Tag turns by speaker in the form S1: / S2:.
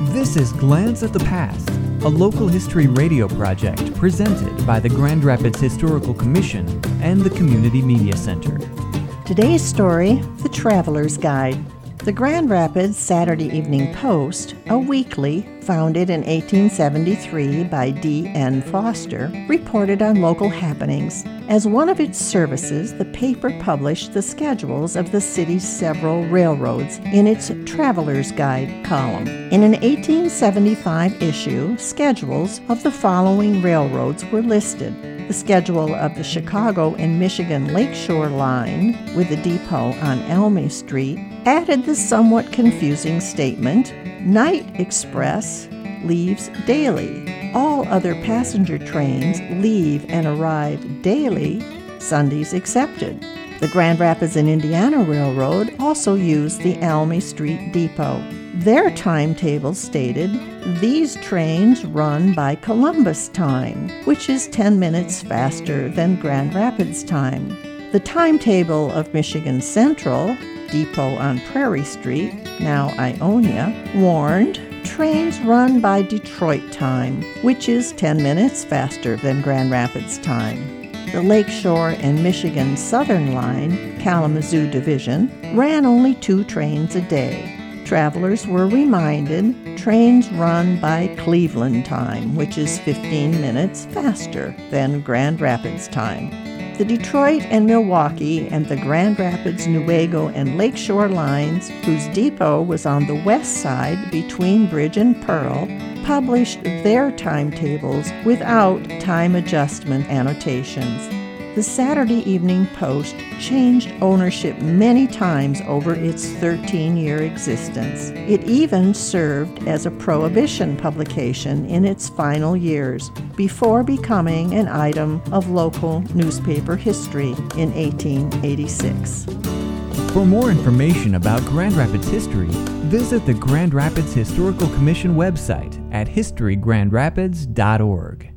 S1: This is Glance at the Past, a local history radio project presented by the Grand Rapids Historical Commission and the Community Media Center.
S2: Today's story The Traveler's Guide. The Grand Rapids Saturday Evening Post, a weekly founded in 1873 by D.N. Foster, reported on local happenings. As one of its services, the paper published the schedules of the city's several railroads in its Traveler's Guide column. In an 1875 issue, schedules of the following railroads were listed the schedule of the Chicago and Michigan Lakeshore Line with a depot on Almy Street added the somewhat confusing statement Night Express leaves daily. All other passenger trains leave and arrive daily, Sundays excepted. The Grand Rapids and Indiana Railroad also used the Almy Street Depot. Their timetable stated these trains run by Columbus time, which is 10 minutes faster than Grand Rapids time. The timetable of Michigan Central, depot on Prairie Street, now Ionia, warned trains run by Detroit time, which is 10 minutes faster than Grand Rapids time. The Lakeshore and Michigan Southern Line, Kalamazoo Division, ran only two trains a day travelers were reminded trains run by Cleveland time, which is 15 minutes faster than Grand Rapids time. The Detroit and Milwaukee and the Grand Rapids, Newaygo, and Lakeshore lines, whose depot was on the west side between Bridge and Pearl, published their timetables without time adjustment annotations the Saturday Evening Post changed ownership many times over its 13 year existence. It even served as a prohibition publication in its final years before becoming an item of local newspaper history in 1886.
S1: For more information about Grand Rapids history, visit the Grand Rapids Historical Commission website at historygrandrapids.org.